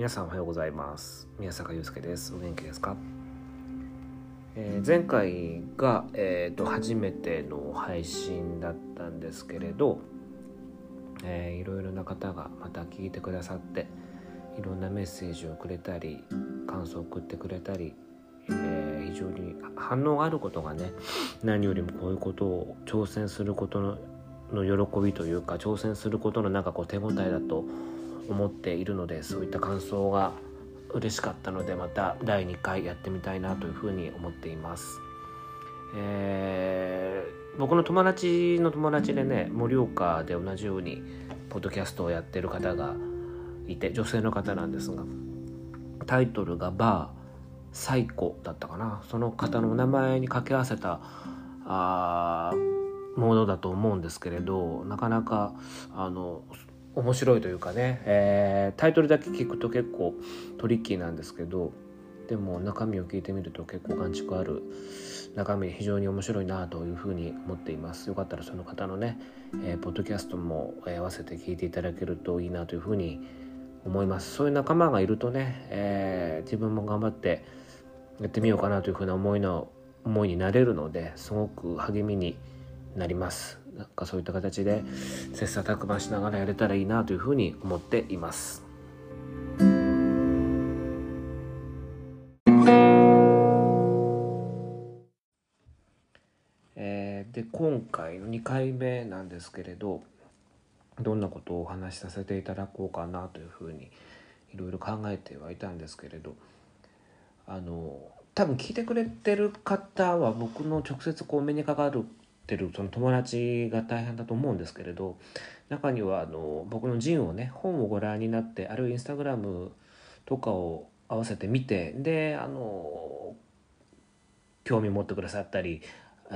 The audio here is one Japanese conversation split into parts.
皆さんおはようございます。宮坂祐介です。お元気ですか、えー、前回が、えーと、初めての配信だったんですけれど、えー、いろいろな方がまた聞いてくださっていろんなメッセージをくれたり感想を送ってくれたり、えー、非常に反応があることがね何よりもこういうことを挑戦することのの喜びというか挑戦することのなんかこう手応えだと思思っているのでそういった感想が嬉しかったのでまた第2回やってみたいなというふうに思っています。えー、僕の友達の友達でね盛岡で同じようにポッドキャストをやってる方がいて女性の方なんですがタイトルが「バーサイコ」だったかなその方のお名前に掛け合わせたあものだと思うんですけれどなかなかあの面白いというかね、えー、タイトルだけ聞くと結構トリッキーなんですけどでも中身を聞いてみると結構感触ある中身非常に面白いなというふうに思っています。よかったらその方のね、えー、ポッドキャストも合わせて聞いていただけるといいなというふうに思います。そういう仲間がいるとね、えー、自分も頑張ってやってみようかなというふうな思いの思いになれるのですごく励みになります。なんかそういった形で切磋琢磨しながらやれたらいいなというふうに思っています。えー、で今回の2回目なんですけれどどんなことをお話しさせていただこうかなというふうにいろいろ考えてはいたんですけれどあの多分聞いてくれてる方は僕の直接こう目にかかるてるその友達が大変だと思うんですけれど中にはあの僕のジンをね本をご覧になってあるいはインスタグラムとかを合わせて見てであの興味持ってくださったり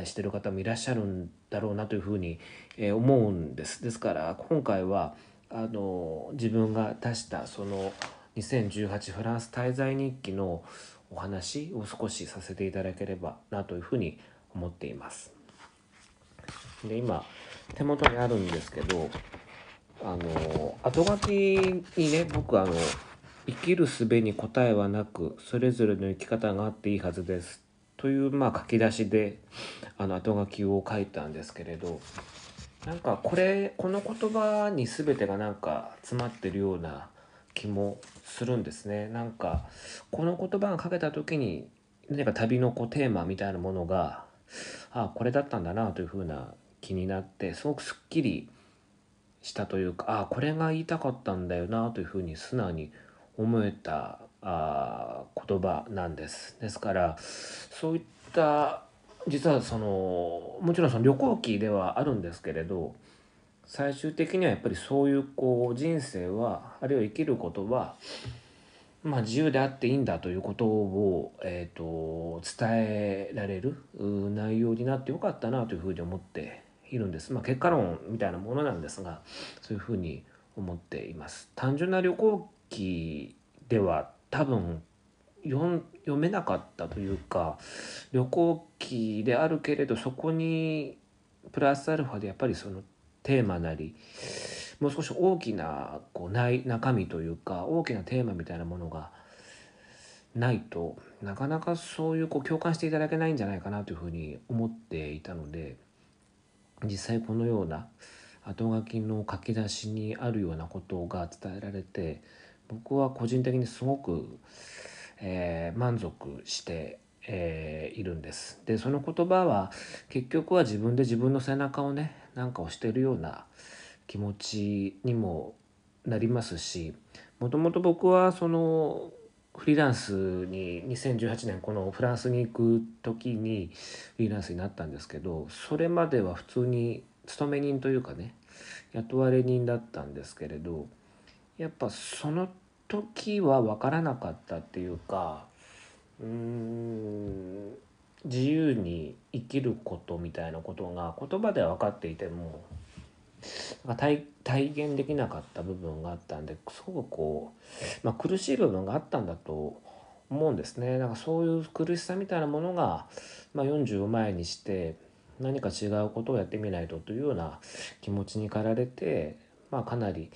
してる方もいらっしゃるんだろうなというふうに思うんです。ですから今回はあの自分が出したその2018フランス滞在日記のお話を少しさせていただければなというふうに思っています。で今手元にあるんですけどあの後書きにね僕あの「生きる術に答えはなくそれぞれの生き方があっていいはずです」というまあ書き出しであの後書きを書いたんですけれどなんかこれこの言葉に全てがなんか詰まってるような気もするんですね。なんかこの言葉が書けた時に何か旅のこうテーマみたいなものがあこれだったんだなというふうな気になってすごくすっきりしたというかああこれが言いたかったんだよなというふうに素直に思えたあ言葉なんです。ですからそういった実はそのもちろんその旅行記ではあるんですけれど最終的にはやっぱりそういうこう人生はあるいは生きることはまあ、自由であっていいんだということを、えーと、伝えられる内容になってよかったなというふうに思っているんです。まあ、結果論みたいなものなんですがそういうふうに思っています。単純な旅行記では多分読めなかったというか旅行記であるけれどそこにプラスアルファでやっぱりそのテーマなりもう少し大きなこうない中身というか大きなテーマみたいなものがないとなかなかそういうこう共感していただけないんじゃないかなというふうに思っていたので実際このような後書きの書き出しにあるようなことが伝えられて僕は個人的にすごく、えー、満足して、えー、いるんです。でその言葉は結局は自分で自分の背中をねなんか押してるような気持ちにもなりますしもともと僕はそのフリーランスに2018年このフランスに行く時にフリーランスになったんですけどそれまでは普通に勤め人というかね雇われ人だったんですけれどやっぱその時は分からなかったっていうかうーん自由に生きることみたいなことが言葉では分かっていてもなんか体体現できなかった部分があったんですごくこう、まあ、苦しい部分があったんだと思うんですね。なんかそういう苦しさみたいなものが、まあ、40を前にして何か違うことをやってみないとというような気持ちに駆られて、まあ、かなり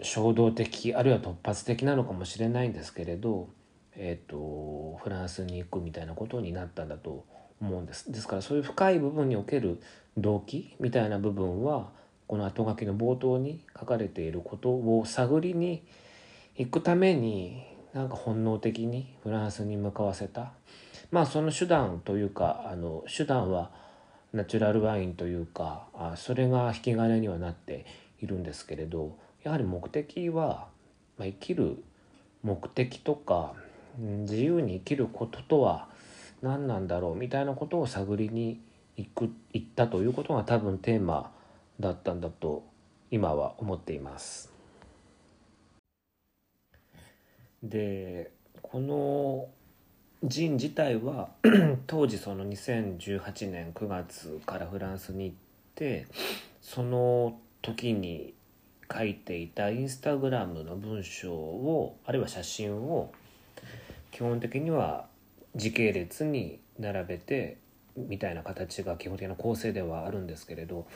衝動的あるいは突発的なのかもしれないんですけれど、えーと、フランスに行くみたいなことになったんだと思うんです。ですからそういう深い部分における動機みたいな部分はこの後書きの冒頭に書かれていることを探りに行くためになんか本能的にフランスに向かわせた。まあその手段というかあの手段はナチュラルワインというかあそれが引き金にはなっているんですけれどやはり目的は、まあ、生きる目的とか自由に生きることとは何なんだろうみたいなことを探りに行く行ったということが多分テーマだったんだと今は思っています。でこのジン自体は 当時その2018年9月からフランスに行ってその時に書いていたインスタグラムの文章をあるいは写真を基本的には時系列に並べてみたいな形が基本的な構成ではあるんですけれど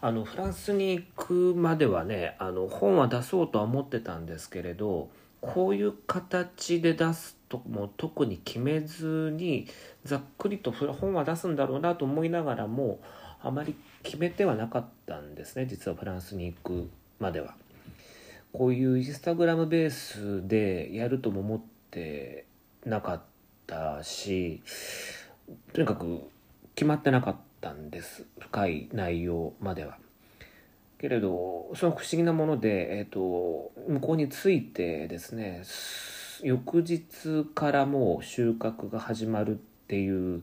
あのフランスに行くまではねあの本は出そうとは思ってたんですけれどこういう形で出すとも特に決めずにざっくりと本は出すんだろうなと思いながらもあまり決めてはなかったんですね実はフランスに行くまでは。こういうインスタグラムベースでやるとも思ってなかったしとにかく決まってなかったんです。深い内容までは。けれどその不思議なもので、えーと、向こうに着いてですね翌日からもう収穫が始まるっていう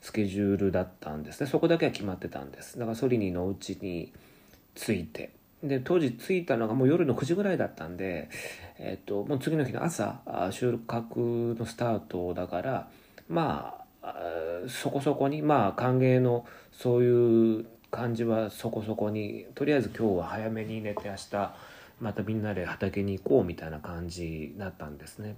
スケジュールだったんですね。そこだけは決まってたんです。だからソリニのうちに着いて。で当時着いたのがもう夜の9時ぐらいだったんで、えっと、もう次の日の朝収穫のスタートだからまあそこそこにまあ歓迎のそういう感じはそこそこにとりあえず今日は早めに寝て明日またみんなで畑に行こうみたいな感じだったんですね。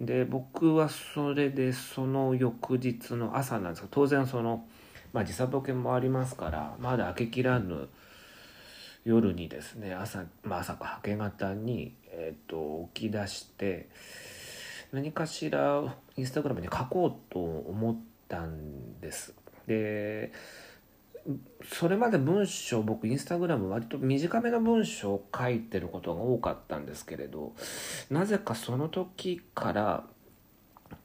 で僕はそれでその翌日の朝なんですが当然その、まあ、時差ボケもありますからまだ明けきらぬ夜にですね朝、まあ、朝か明け方に、えーと、起き出して何かしらインスタグラムに書こうと思ったんです。でそれまで文章僕インスタグラム割と短めの文章を書いてることが多かったんですけれどなぜかその時から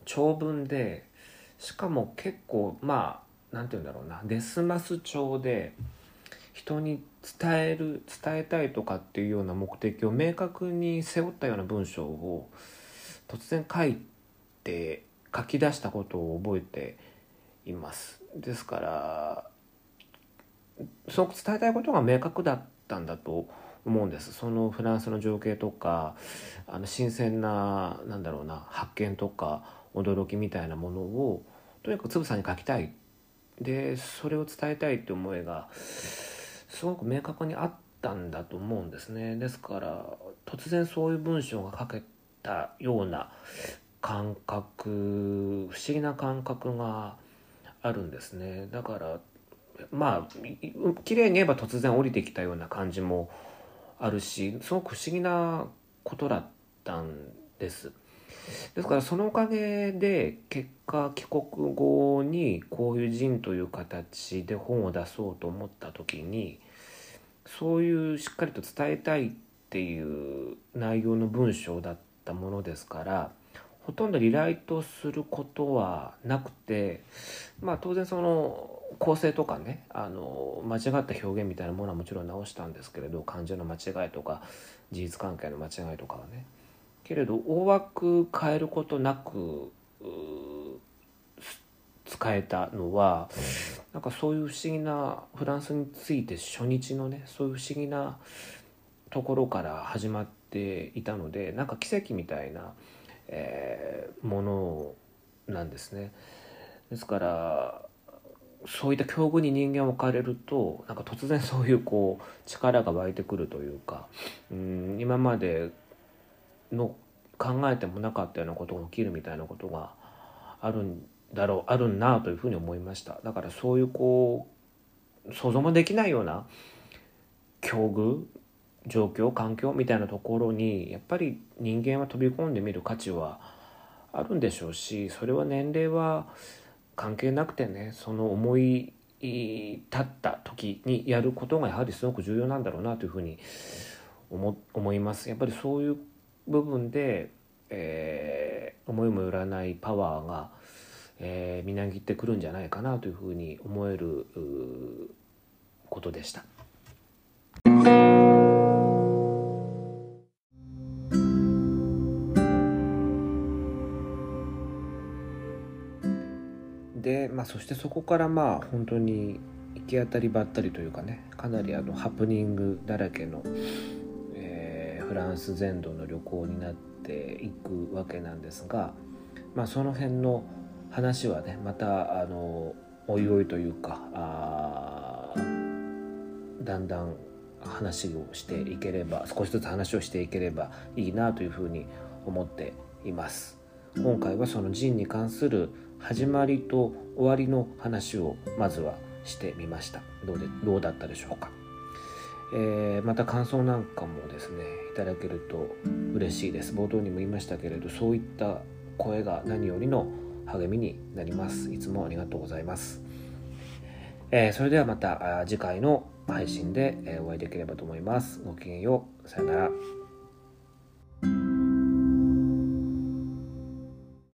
長文でしかも結構まあ何て言うんだろうなデスマス調で人に伝える伝えたいとかっていうような目的を明確に背負ったような文章を突然書いて書き出したことを覚えています。ですからすごく伝えたいことが明確だったんだと思うんです。そのフランスの情景とかあの新鮮ななんだろうな発見とか驚きみたいなものをとにかくつぶさに書きたい。でそれを伝えたいって思いがすごく明確にあったんだと思うんですね。ですから突然そういう文章が書けたような感覚不思議な感覚があるんですね。だからまあ綺麗に言えば突然降りてきたような感じもあるしすごく不思議なことだったんです。ですからそのおかげで結果帰国後にこういう人という形で本を出そうと思った時にそういうしっかりと伝えたいっていう内容の文章だったものですからほとんどリライトすることはなくてまあ当然その構成とかねあの間違った表現みたいなものはもちろん直したんですけれど漢字の間違いとか事実関係の間違いとかはね。けれど大枠変えることなく使えたのはなんかそういう不思議なフランスについて初日のねそういう不思議なところから始まっていたのでなんか奇跡みたいな、えー、ものなんですね。ですからそういった境遇に人間を置かれるとなんか突然そういうこう力が湧いてくるというかうん今までの考えてもなかったようなことが起きるみたいなことがあるんだろうあるなというふうに思いましただからそういうこう想像もできないような境遇状況環境みたいなところにやっぱり人間は飛び込んでみる価値はあるんでしょうしそれは年齢は関係なくてねその思い立った時にやることがやはりすごく重要なんだろうなというふうに思思います。やっぱりそういう部分で、えー、思いもよらないパワーが、えー、みなぎってくるんじゃないかなというふうに思えることでした。で、まあ、そしてそこからまあ本当に行き当たりばったりというかねかなりあのハプニングだらけの、フランス全土の旅行になっていくわけなんですが、まあ、その辺の話はねまたあのおいおいというかあだんだん話をしていければ少しずつ話をしていければいいなというふうに思っています。今回はそのジンに関する始まりと終わりの話をまずはしてみましたどうでどうだったでしょうか、えー、また感想なんかもですねいただけると嬉しいです。冒頭にも言いましたけれどそういった声が何よりの励みになります。いつもありがとうございます、えー、それではまた次回の配信でお会いできればと思います。ごきげんよう。さよなら。